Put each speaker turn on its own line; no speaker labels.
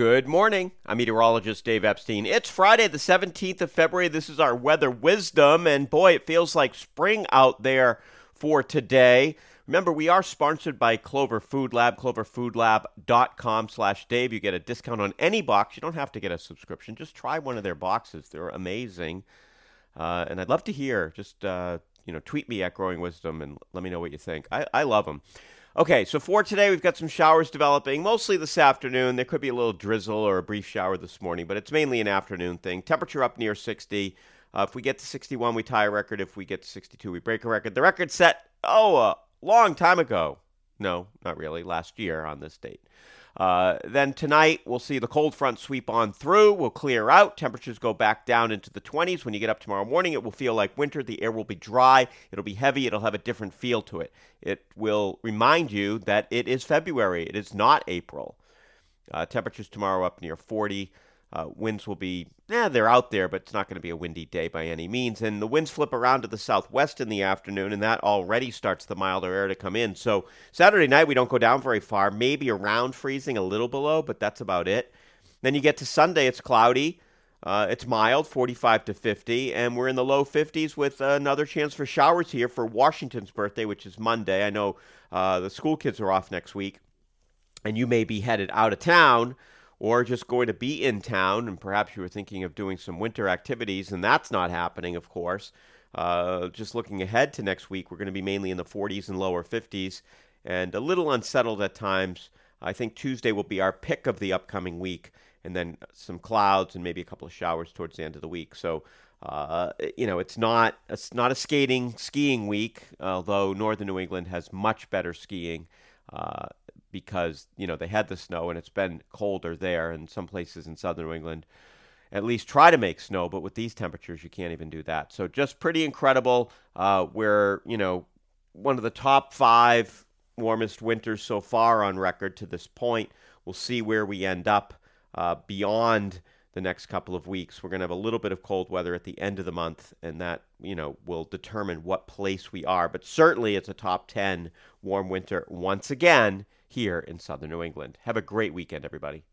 Good morning. I'm meteorologist Dave Epstein. It's Friday, the 17th of February. This is our weather wisdom, and boy, it feels like spring out there for today. Remember, we are sponsored by Clover Food Lab, cloverfoodlab.com slash Dave. You get a discount on any box. You don't have to get a subscription. Just try one of their boxes. They're amazing. Uh, and I'd love to hear. Just, uh, you know, tweet me at Growing Wisdom and let me know what you think. I, I love them. Okay, so for today, we've got some showers developing, mostly this afternoon. There could be a little drizzle or a brief shower this morning, but it's mainly an afternoon thing. Temperature up near 60. Uh, if we get to 61, we tie a record. If we get to 62, we break a record. The record set, oh, a long time ago. No, not really. Last year on this date. Uh, then tonight, we'll see the cold front sweep on through. We'll clear out. Temperatures go back down into the 20s. When you get up tomorrow morning, it will feel like winter. The air will be dry. It'll be heavy. It'll have a different feel to it. It will remind you that it is February. It is not April. Uh, temperatures tomorrow up near 40. Uh, winds will be, eh, they're out there, but it's not going to be a windy day by any means. And the winds flip around to the southwest in the afternoon, and that already starts the milder air to come in. So Saturday night, we don't go down very far, maybe around freezing, a little below, but that's about it. Then you get to Sunday, it's cloudy. Uh, it's mild, 45 to 50, and we're in the low 50s with another chance for showers here for Washington's birthday, which is Monday. I know uh, the school kids are off next week, and you may be headed out of town or just going to be in town, and perhaps you were thinking of doing some winter activities, and that's not happening, of course. Uh, just looking ahead to next week, we're going to be mainly in the 40s and lower 50s, and a little unsettled at times. I think Tuesday will be our pick of the upcoming week, and then some clouds and maybe a couple of showers towards the end of the week. So, uh, you know, it's not it's not a skating skiing week, although northern New England has much better skiing. Uh, because you know they had the snow and it's been colder there and some places in southern New England. At least try to make snow but with these temperatures you can't even do that. So just pretty incredible. Uh, we're you know one of the top five warmest winters so far on record to this point. We'll see where we end up uh, beyond the next couple of weeks. We're going to have a little bit of cold weather at the end of the month and that you know will determine what place we are. But certainly it's a top 10 warm winter once again here in southern New England. Have a great weekend, everybody.